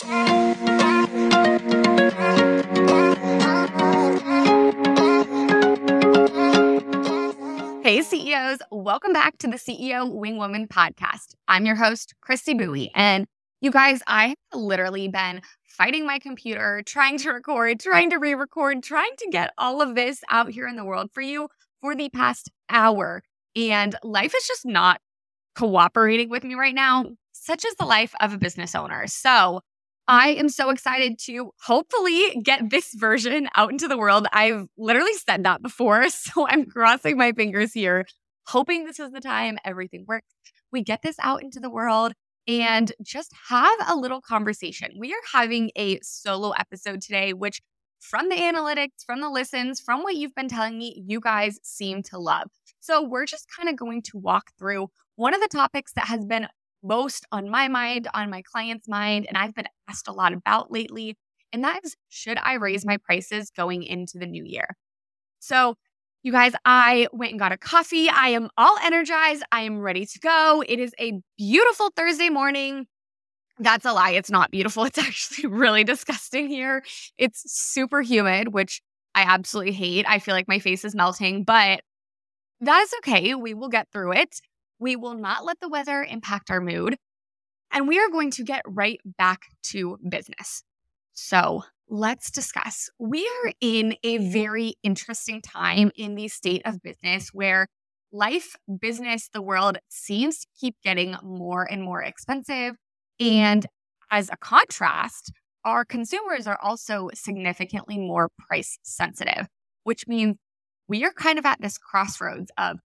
Hey, CEOs, welcome back to the CEO Wing Woman podcast. I'm your host, Christy Bowie. And you guys, I have literally been fighting my computer, trying to record, trying to re record, trying to get all of this out here in the world for you for the past hour. And life is just not cooperating with me right now, such as the life of a business owner. So, I am so excited to hopefully get this version out into the world. I've literally said that before. So I'm crossing my fingers here, hoping this is the time everything works. We get this out into the world and just have a little conversation. We are having a solo episode today, which from the analytics, from the listens, from what you've been telling me, you guys seem to love. So we're just kind of going to walk through one of the topics that has been most on my mind, on my client's mind, and I've been asked a lot about lately. And that is should I raise my prices going into the new year? So, you guys, I went and got a coffee. I am all energized. I am ready to go. It is a beautiful Thursday morning. That's a lie. It's not beautiful. It's actually really disgusting here. It's super humid, which I absolutely hate. I feel like my face is melting, but that is okay. We will get through it. We will not let the weather impact our mood. And we are going to get right back to business. So let's discuss. We are in a very interesting time in the state of business where life, business, the world seems to keep getting more and more expensive. And as a contrast, our consumers are also significantly more price sensitive, which means we are kind of at this crossroads of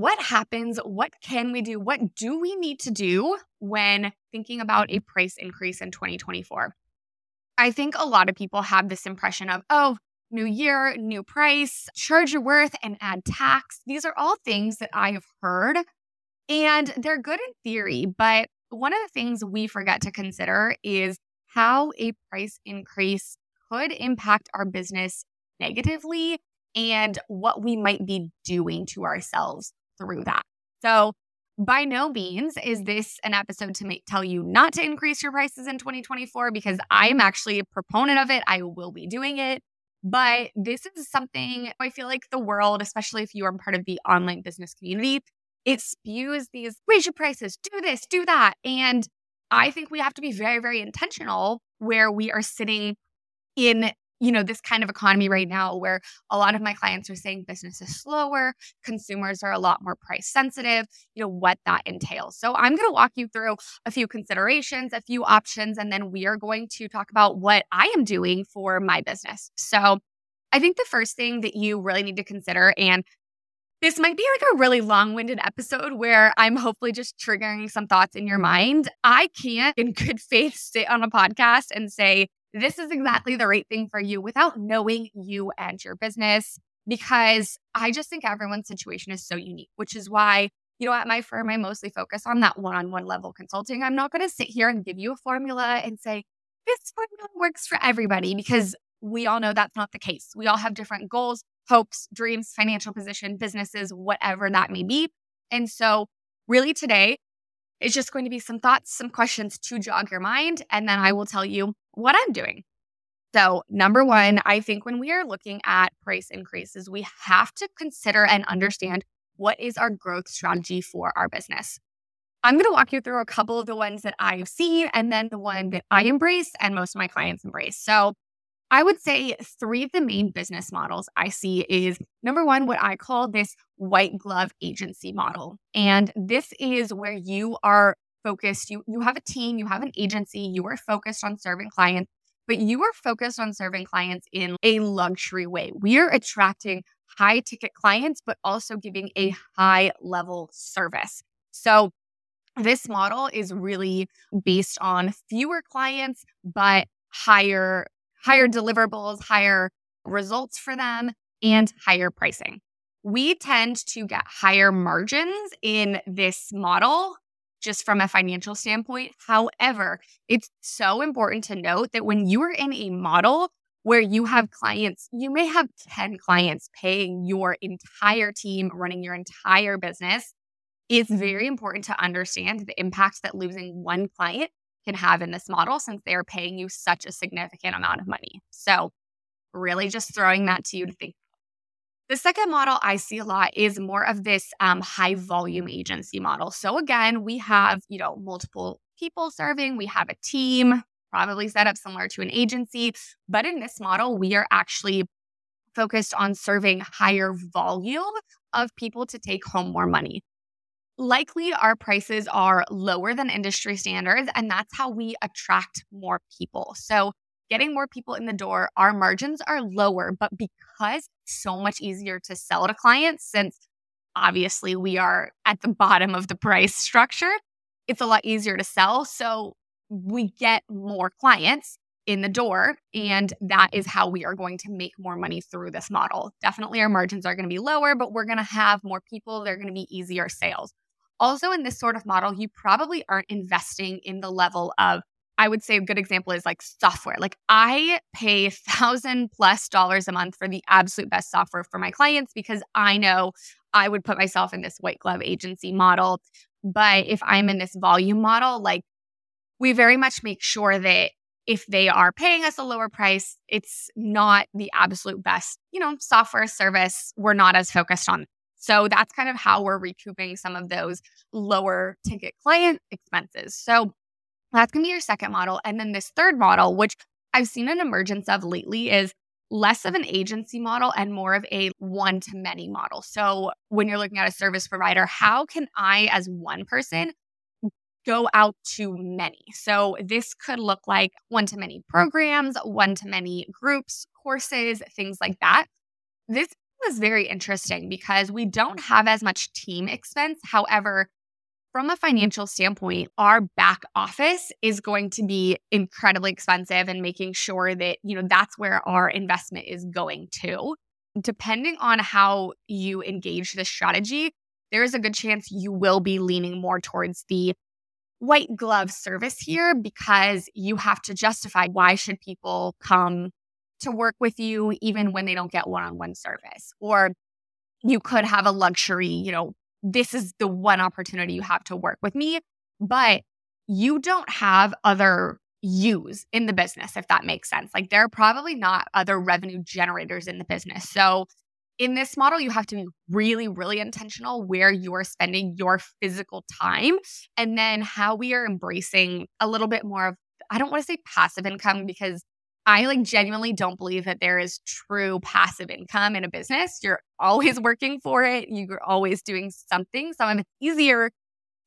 what happens? What can we do? What do we need to do when thinking about a mm-hmm. price increase in 2024? I think a lot of people have this impression of, oh, new year, new price, charge your worth and add tax. These are all things that I have heard and they're good in theory. But one of the things we forget to consider is how a price increase could impact our business negatively and what we might be doing to ourselves through that. So, by no means is this an episode to make, tell you not to increase your prices in 2024 because I'm actually a proponent of it. I will be doing it. But this is something I feel like the world, especially if you are part of the online business community, it spews these raise your prices, do this, do that. And I think we have to be very, very intentional where we are sitting in you know, this kind of economy right now where a lot of my clients are saying business is slower, consumers are a lot more price sensitive, you know, what that entails. So I'm going to walk you through a few considerations, a few options, and then we are going to talk about what I am doing for my business. So I think the first thing that you really need to consider, and this might be like a really long winded episode where I'm hopefully just triggering some thoughts in your mind. I can't, in good faith, sit on a podcast and say, this is exactly the right thing for you without knowing you and your business. Because I just think everyone's situation is so unique, which is why, you know, at my firm, I mostly focus on that one on one level consulting. I'm not going to sit here and give you a formula and say, this formula works for everybody because we all know that's not the case. We all have different goals, hopes, dreams, financial position, businesses, whatever that may be. And so, really, today, it's just going to be some thoughts, some questions to jog your mind, and then I will tell you what I'm doing. So, number one, I think when we are looking at price increases, we have to consider and understand what is our growth strategy for our business. I'm going to walk you through a couple of the ones that I've seen and then the one that I embrace and most of my clients embrace. So, I would say three of the main business models I see is number one, what I call this white glove agency model. And this is where you are focused, you, you have a team, you have an agency, you are focused on serving clients, but you are focused on serving clients in a luxury way. We are attracting high ticket clients, but also giving a high level service. So this model is really based on fewer clients, but higher higher deliverables, higher results for them, and higher pricing. We tend to get higher margins in this model just from a financial standpoint. However, it's so important to note that when you are in a model where you have clients, you may have 10 clients paying your entire team, running your entire business. It's very important to understand the impact that losing one client can have in this model since they're paying you such a significant amount of money. So, really just throwing that to you to think. The second model I see a lot is more of this um, high volume agency model. So again, we have you know multiple people serving, we have a team, probably set up similar to an agency, but in this model, we are actually focused on serving higher volume of people to take home more money likely our prices are lower than industry standards, and that's how we attract more people. So, getting more people in the door, our margins are lower, but because it's so much easier to sell to clients, since obviously we are at the bottom of the price structure, it's a lot easier to sell. So, we get more clients in the door. And that is how we are going to make more money through this model. Definitely, our margins are going to be lower, but we're going to have more people. They're going to be easier sales. Also, in this sort of model, you probably aren't investing in the level of, I would say a good example is like software. Like I pay thousand plus dollars a month for the absolute best software for my clients because I know I would put myself in this white glove agency model. But if I'm in this volume model, like we very much make sure that if they are paying us a lower price, it's not the absolute best, you know, software service. We're not as focused on so that's kind of how we're recouping some of those lower ticket client expenses. So that's going to be your second model. And then this third model, which I've seen an emergence of lately, is less of an agency model and more of a one to many model. So when you're looking at a service provider, how can I, as one person, go out to many? So this could look like one to many programs, one to many groups, courses, things like that. This was very interesting because we don't have as much team expense. However, from a financial standpoint, our back office is going to be incredibly expensive and making sure that, you know, that's where our investment is going to. Depending on how you engage this strategy, there is a good chance you will be leaning more towards the white glove service here because you have to justify why should people come to work with you even when they don't get one on one service. Or you could have a luxury, you know, this is the one opportunity you have to work with me, but you don't have other use in the business, if that makes sense. Like there are probably not other revenue generators in the business. So in this model, you have to be really, really intentional where you're spending your physical time and then how we are embracing a little bit more of, I don't want to say passive income because I like genuinely don't believe that there is true passive income in a business. You're always working for it. You're always doing something. Some of it's easier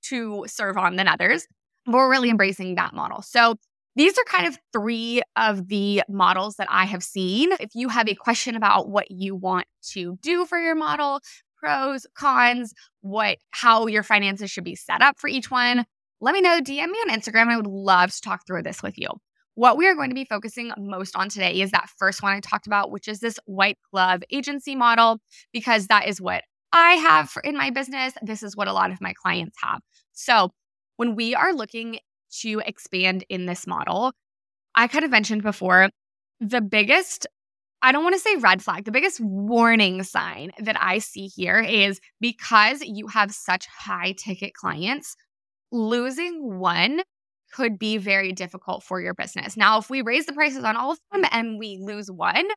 to serve on than others. We're really embracing that model. So these are kind of three of the models that I have seen. If you have a question about what you want to do for your model, pros, cons, what how your finances should be set up for each one, let me know. DM me on Instagram. I would love to talk through this with you. What we are going to be focusing most on today is that first one I talked about, which is this white glove agency model, because that is what I have in my business. This is what a lot of my clients have. So, when we are looking to expand in this model, I kind of mentioned before the biggest, I don't want to say red flag, the biggest warning sign that I see here is because you have such high ticket clients, losing one could be very difficult for your business. Now, if we raise the prices on all of them and we lose one,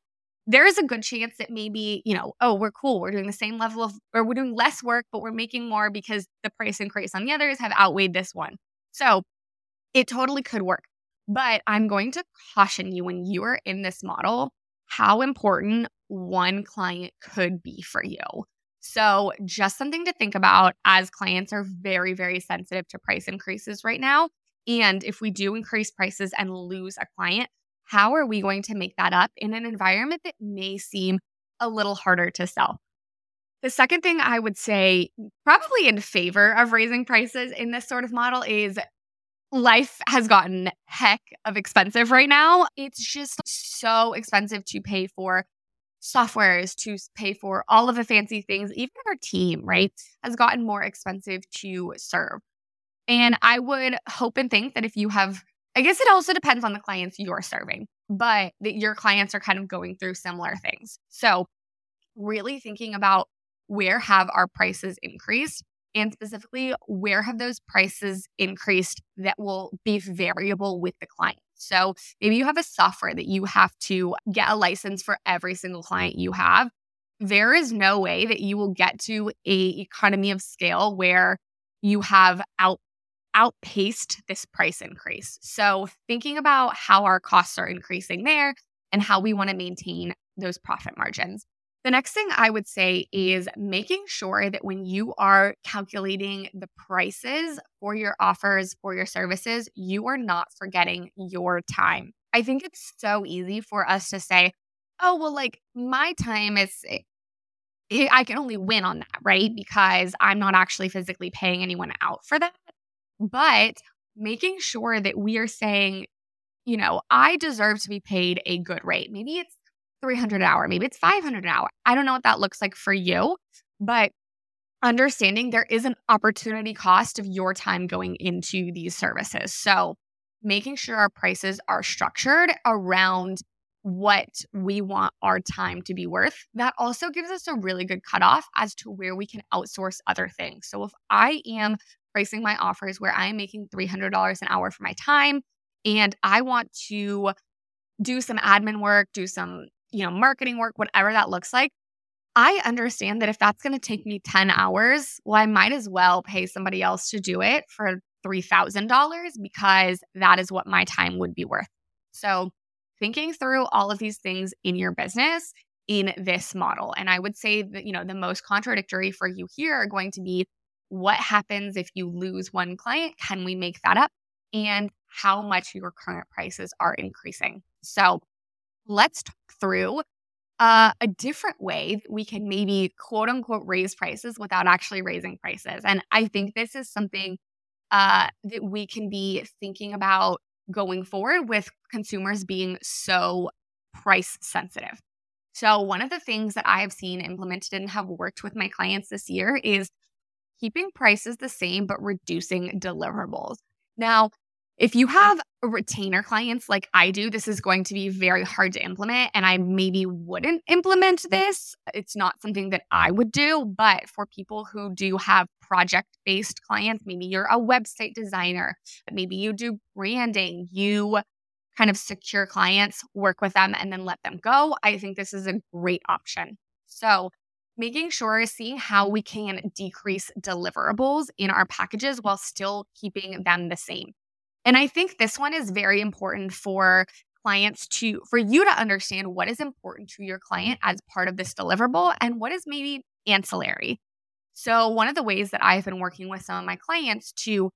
there is a good chance that maybe, you know, oh, we're cool. We're doing the same level of, or we're doing less work, but we're making more because the price increase on the others have outweighed this one. So it totally could work. But I'm going to caution you when you are in this model how important one client could be for you. So, just something to think about as clients are very, very sensitive to price increases right now. And if we do increase prices and lose a client, how are we going to make that up in an environment that may seem a little harder to sell? The second thing I would say, probably in favor of raising prices in this sort of model, is life has gotten heck of expensive right now. It's just so expensive to pay for softwares, to pay for all of the fancy things. Even our team, right, has gotten more expensive to serve. And I would hope and think that if you have, I guess it also depends on the clients you're serving, but that your clients are kind of going through similar things. So, really thinking about where have our prices increased And specifically, where have those prices increased that will be variable with the client? So maybe you have a software that you have to get a license for every single client you have. There is no way that you will get to a economy of scale where you have out outpaced this price increase. So thinking about how our costs are increasing there and how we want to maintain those profit margins. The next thing I would say is making sure that when you are calculating the prices for your offers, for your services, you are not forgetting your time. I think it's so easy for us to say, oh, well, like my time is, eh, I can only win on that, right? Because I'm not actually physically paying anyone out for that. But making sure that we are saying, you know, I deserve to be paid a good rate. Maybe it's 300 an hour, maybe it's 500 an hour. I don't know what that looks like for you, but understanding there is an opportunity cost of your time going into these services. So, making sure our prices are structured around what we want our time to be worth. That also gives us a really good cutoff as to where we can outsource other things. So, if I am pricing my offers where I am making $300 an hour for my time and I want to do some admin work, do some you know, marketing work, whatever that looks like, I understand that if that's going to take me 10 hours, well, I might as well pay somebody else to do it for $3,000 because that is what my time would be worth. So, thinking through all of these things in your business in this model. And I would say that, you know, the most contradictory for you here are going to be what happens if you lose one client? Can we make that up? And how much your current prices are increasing. So, let's talk through uh, a different way that we can maybe quote unquote raise prices without actually raising prices. And I think this is something uh, that we can be thinking about going forward with consumers being so price sensitive. So, one of the things that I have seen implemented and have worked with my clients this year is keeping prices the same, but reducing deliverables. Now, if you have retainer clients like I do, this is going to be very hard to implement. And I maybe wouldn't implement this. It's not something that I would do. But for people who do have project based clients, maybe you're a website designer, maybe you do branding, you kind of secure clients, work with them, and then let them go. I think this is a great option. So, making sure, seeing how we can decrease deliverables in our packages while still keeping them the same. And I think this one is very important for clients to for you to understand what is important to your client as part of this deliverable and what is maybe ancillary. So one of the ways that I've been working with some of my clients to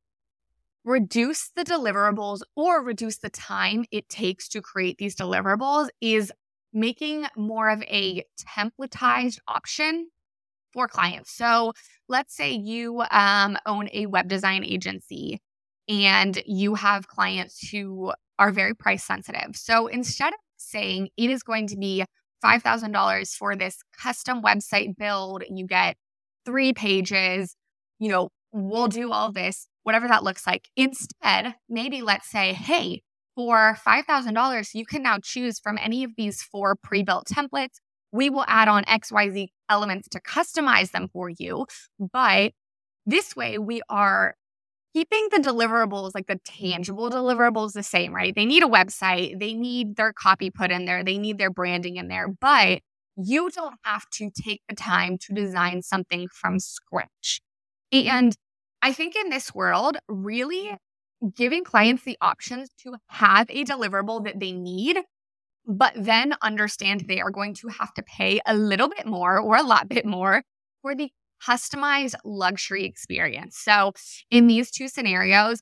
reduce the deliverables or reduce the time it takes to create these deliverables is making more of a templatized option for clients. So let's say you um, own a web design agency and you have clients who are very price sensitive. So instead of saying it is going to be $5,000 for this custom website build, you get three pages, you know, we'll do all this, whatever that looks like. Instead, maybe let's say, hey, for $5,000, you can now choose from any of these four pre built templates. We will add on XYZ elements to customize them for you. But this way, we are keeping the deliverables, like the tangible deliverables, the same, right? They need a website, they need their copy put in there, they need their branding in there, but you don't have to take the time to design something from scratch. And I think in this world, really giving clients the options to have a deliverable that they need, but then understand they are going to have to pay a little bit more or a lot bit more for the customized luxury experience. So, in these two scenarios,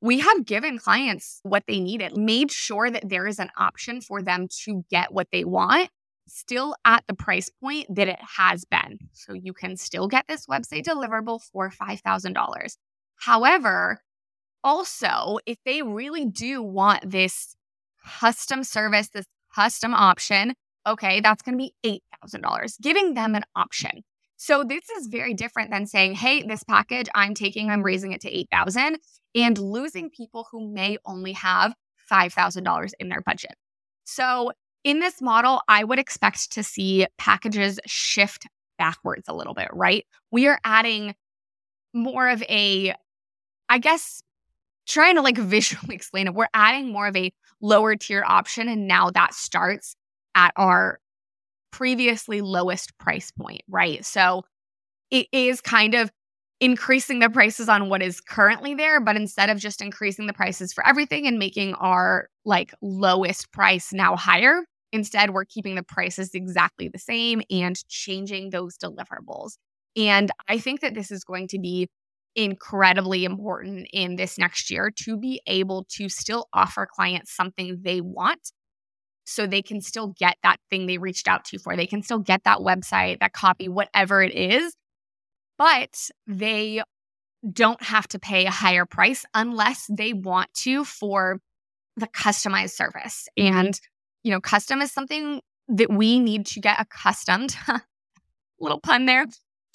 we have given clients what they needed, made sure that there is an option for them to get what they want, still at the price point that it has been. So, you can still get this website deliverable for $5,000. However, also, if they really do want this custom service, this custom option, okay, that's going to be $8,000, giving them an option. So this is very different than saying, "Hey, this package I'm taking, I'm raising it to 8,000 and losing people who may only have $5,000 in their budget. So in this model, I would expect to see packages shift backwards a little bit, right? We are adding more of a, I guess, trying to like visually explain it. We're adding more of a lower tier option. And now that starts at our previously lowest price point, right? So it is kind of increasing the prices on what is currently there, but instead of just increasing the prices for everything and making our like lowest price now higher, instead we're keeping the prices exactly the same and changing those deliverables. And I think that this is going to be incredibly important in this next year to be able to still offer clients something they want so they can still get that thing they reached out to for. They can still get that website, that copy, whatever it is but they don't have to pay a higher price unless they want to for the customized service. And, you know, custom is something that we need to get accustomed, little pun there,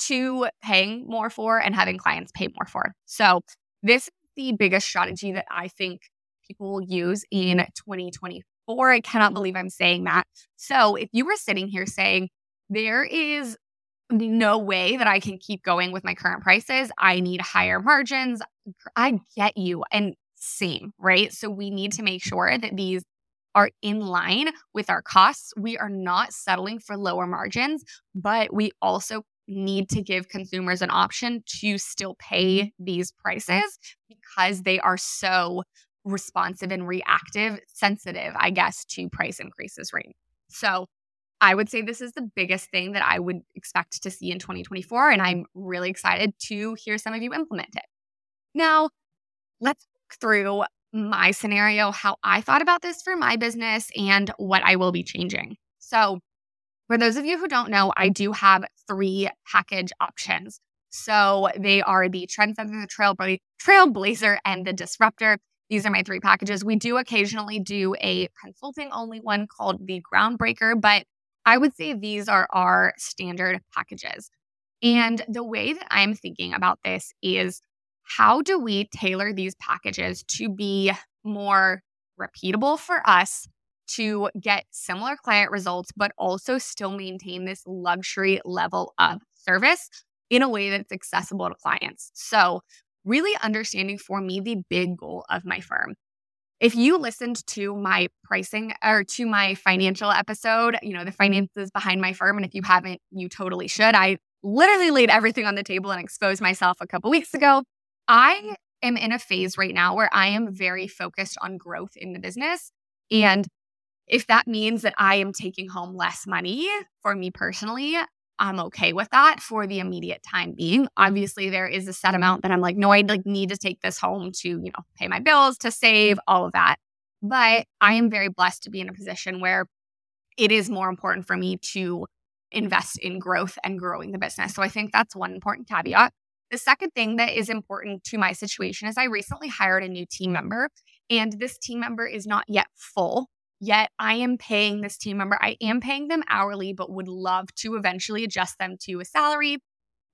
to paying more for and having clients pay more for. So, this is the biggest strategy that I think people will use in 2024. I cannot believe I'm saying that. So, if you were sitting here saying, there is no way that I can keep going with my current prices. I need higher margins. I get you. And same, right? So we need to make sure that these are in line with our costs. We are not settling for lower margins, but we also need to give consumers an option to still mm-hmm. pay these prices because they are so responsive and reactive, sensitive, I guess, to price increases right So I would say this is the biggest thing that I would expect to see in 2024. And I'm really excited to hear some of you implement it. Now, let's look through my scenario, how I thought about this for my business, and what I will be changing. So, for those of you who don't know, I do have three package options. So, they are the Trendsetter, the Trailbla- Trailblazer, and the Disruptor. These are my three packages. We do occasionally do a consulting only one called the Groundbreaker, but I would say these are our standard packages. And the way that I'm thinking about this is how do we tailor these packages to be more repeatable for us to get similar client results, but also still maintain this luxury level of service in a way that's accessible to clients? So, really understanding for me the big goal of my firm. If you listened to my pricing or to my financial episode, you know, the finances behind my firm, and if you haven't, you totally should. I literally laid everything on the table and exposed myself a couple weeks ago. I am in a phase right now where I am very focused on growth in the business. And if that means that I am taking home less money for me personally, I'm okay with that for the immediate time being. Obviously, there is a set amount that I'm like, no, I like need to take this home to, you know, pay my bills, to save, all of that. But I am very blessed to be in a position where it is more important for me to invest in growth and growing the business. So I think that's one important caveat. The second thing that is important to my situation is I recently hired a new team member, and this team member is not yet full Yet I am paying this team member, I am paying them hourly, but would love to eventually adjust them to a salary.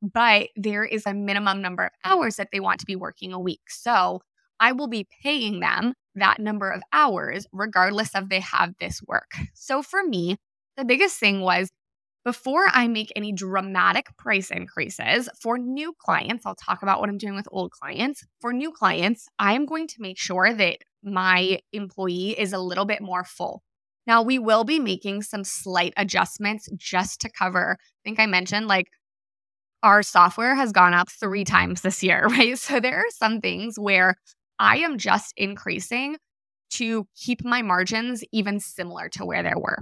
But there is a minimum number of hours that they want to be working a week. So I will be paying them that number of hours, regardless of they have this work. So for me, the biggest thing was before I make any dramatic price increases for new clients, I'll talk about what I'm doing with old clients. For new clients, I'm going to make sure that my employee is a little bit more full. Now, we will be making some slight adjustments just to cover. I think I mentioned like our software has gone up three times this year, right? So there are some things where I am just increasing to keep my margins even similar to where they were.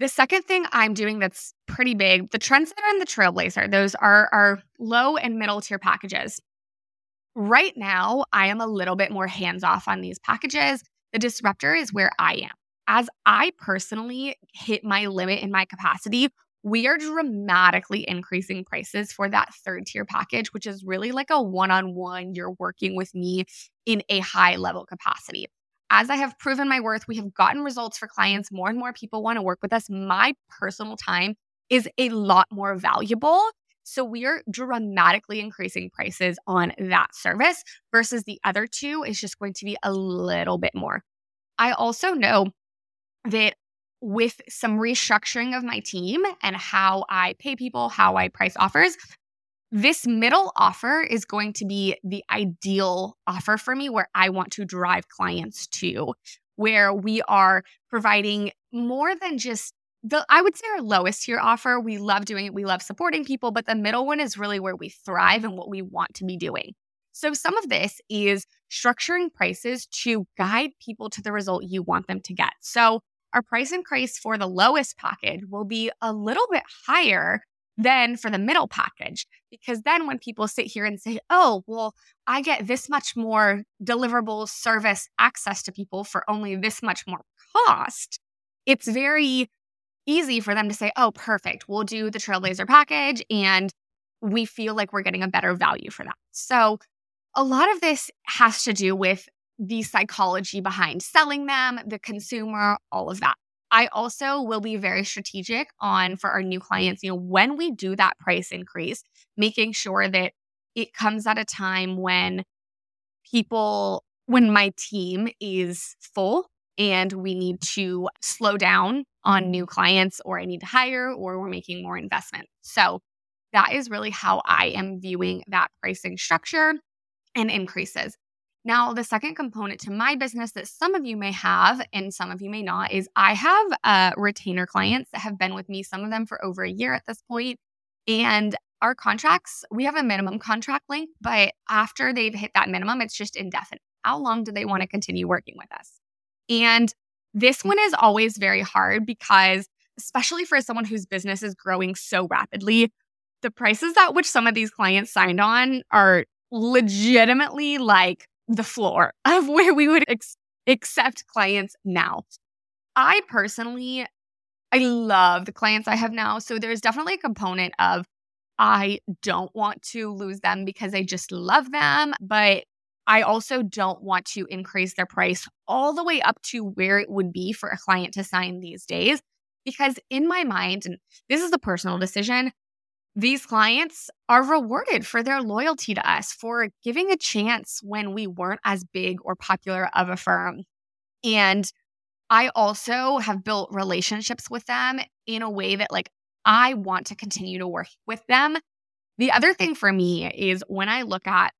The second thing I'm doing that's pretty big, the Trendsetter and the Trailblazer, those are our low and middle tier packages. Right now, I am a little bit more hands off on these packages. The Disruptor is where I am. As I personally hit my limit in my capacity, we are dramatically increasing prices for that third tier package, which is really like a one on one. You're working with me in a high level capacity as I have proven my worth, we have gotten results for clients. More and more people want to work with us. My personal time is a lot more valuable. So we are dramatically increasing prices on that service versus the other two is just going to be a little bit more. I also know that with some restructuring of my team and how I pay people, how I price offers, this middle offer is going to be the ideal offer for me where I want to drive clients to, where we are providing more than just the I would say our lowest tier offer. We love doing it. We love supporting people, but the middle one is really where we thrive and what we want to be doing. So some of this is structuring prices to guide people to the result you want them to get. So our price increase for the lowest package will be a little bit higher than for the middle package. Because then when people sit here and say, oh, well, I get this much more deliverable service access to people for only this much more cost, it's very easy for them to say, oh, perfect, we'll do the Trailblazer package. And we feel like we're getting a better value for that. So a lot of this has to do with the psychology behind selling them, the consumer, all of that. I also will be very strategic on for our new clients, you know, when we do that price increase, making sure that it comes at a time when people, when my team is full and we need to slow down on new clients or I need to hire or we're making more investment. So that is really how I am viewing that pricing structure and increases. Now, the second component to my business that some of you may have and some of you may not is I have uh, retainer clients that have been with me, some of them for over a year at this point. And our contracts, we have a minimum contract length, but after they've hit that minimum, it's just indefinite. How long do they want to continue working with us? And this one is always very hard because, especially for someone whose business is growing so rapidly, the prices at which some of these clients signed on are legitimately like the floor of where we would ex- accept clients now. I personally, I love the clients I have now. So there's definitely a component of I don't want to lose them because I just love them, but I also don't want to increase their price all the way up to where it would be for a client to sign these days. Because in my mind, and this is a personal decision, these clients are rewarded for their loyalty to us, for giving a chance when we weren't as big or popular of a firm. And I also have built relationships with them in a way that, like, I want to continue to work with them. The other thing for me is when I look at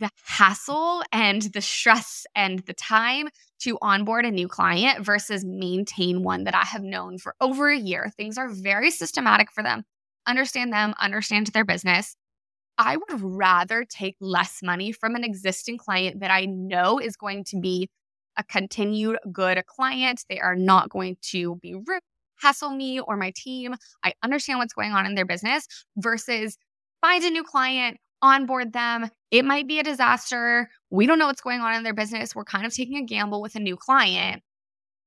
the hassle and the stress and the time to onboard a new client versus maintain one that I have known for over a year, things are very systematic for them understand them, understand their business. I would rather take less money from an existing client that I know is going to be a continued good client. They are not going to be rude, hassle me or my team. I understand what's going on in their business versus find a new client, onboard them. It might be a disaster. We don't know what's going on in their business. We're kind of taking a gamble with a new client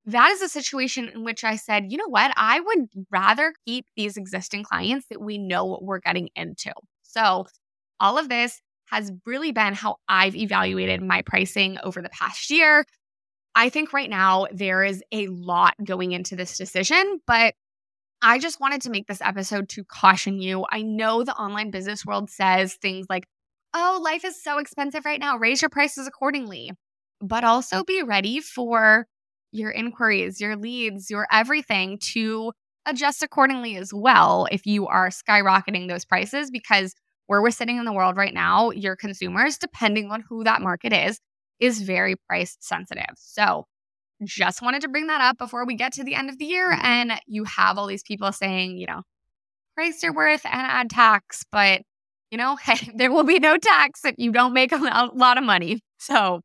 that is a situation in which I said, you know what? I would rather keep these existing clients that we know what we're getting into. So, all of this has really been how I've evaluated my pricing over the past year. I think right now there is a lot going into this decision, but I just wanted to make this episode to caution you. I know the online business world says things like, oh, life is so expensive right now, raise your prices accordingly, but also be ready for your inquiries, your leads, your everything to adjust accordingly as well if you are skyrocketing those prices because where we're sitting in the world right now, your consumers, depending on who that market is, is very price sensitive. So, just wanted to bring that up before we get to the end of the year mm-hmm. and you have all these people saying, you know, price your worth and add tax, but you know, hey, there will be no tax if you don't make a lot of money. So,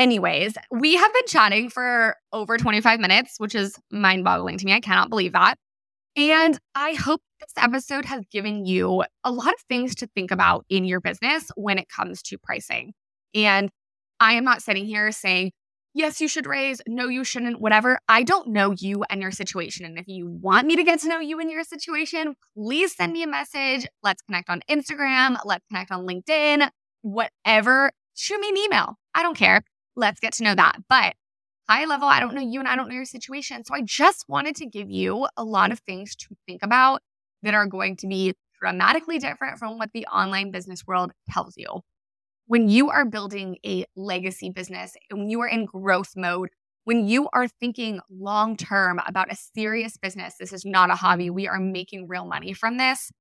Anyways, we have been chatting for over 25 minutes, which is mind boggling to me. I cannot believe that. And I hope this episode has given you a lot of things to think about in your business when it comes to pricing. And I am not sitting here saying, yes, you should raise, no, you shouldn't, whatever. I don't know you and your situation. And if you want me to get to know you and your situation, please send me a message. Let's connect on Instagram. Let's connect on LinkedIn, whatever. Shoot me an email. I don't care. Let's get to know that. But high level, I don't know you and I don't know your situation. So I just wanted to give you a lot of things to think about that are going to be dramatically different from what the online business world tells you. When you are building a legacy business, when you are in growth mode, when you are thinking long term about a serious business, this is not a hobby. We are making real money from this.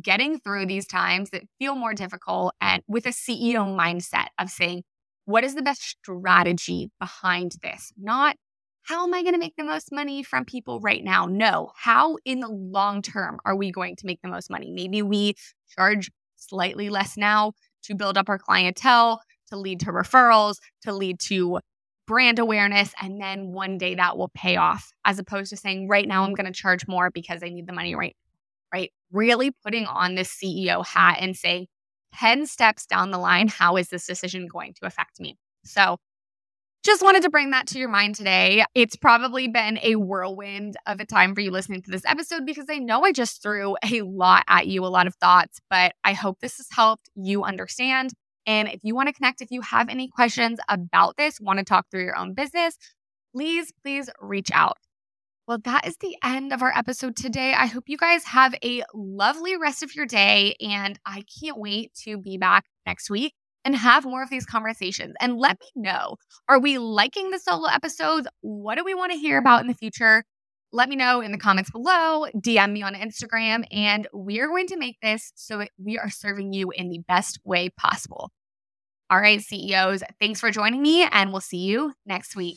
getting through these times that feel more difficult and with a CEO mindset of saying, what is the best strategy behind this? Not how am I going to make the most money from people right now? No, how in the long term are we going to make the most money? Maybe we charge slightly less now to build up our clientele, to lead to referrals, to lead to brand awareness. And then one day that will pay off, as opposed to saying, right now I'm going to charge more because I need the money right. Right. Really putting on this CEO hat and saying, 10 steps down the line, how is this decision going to affect me? So just wanted to bring that to your mind today. It's probably been a whirlwind of a time for you listening to this episode because I know I just threw a lot at you, a lot of thoughts, but I hope this has helped you understand. And if you want to connect, if you have any questions about this, want to talk through your own business, please, please reach out. Well, that is the end of our episode today. I hope you guys have a lovely rest of your day. And I can't wait to be back next week and have more of these conversations. And let me know are we liking the solo episodes? What do we want to hear about in the future? Let me know in the comments below, DM me on Instagram, and we are going to make this so we are serving you in the best way possible. All right, CEOs, thanks for joining me, and we'll see you next week.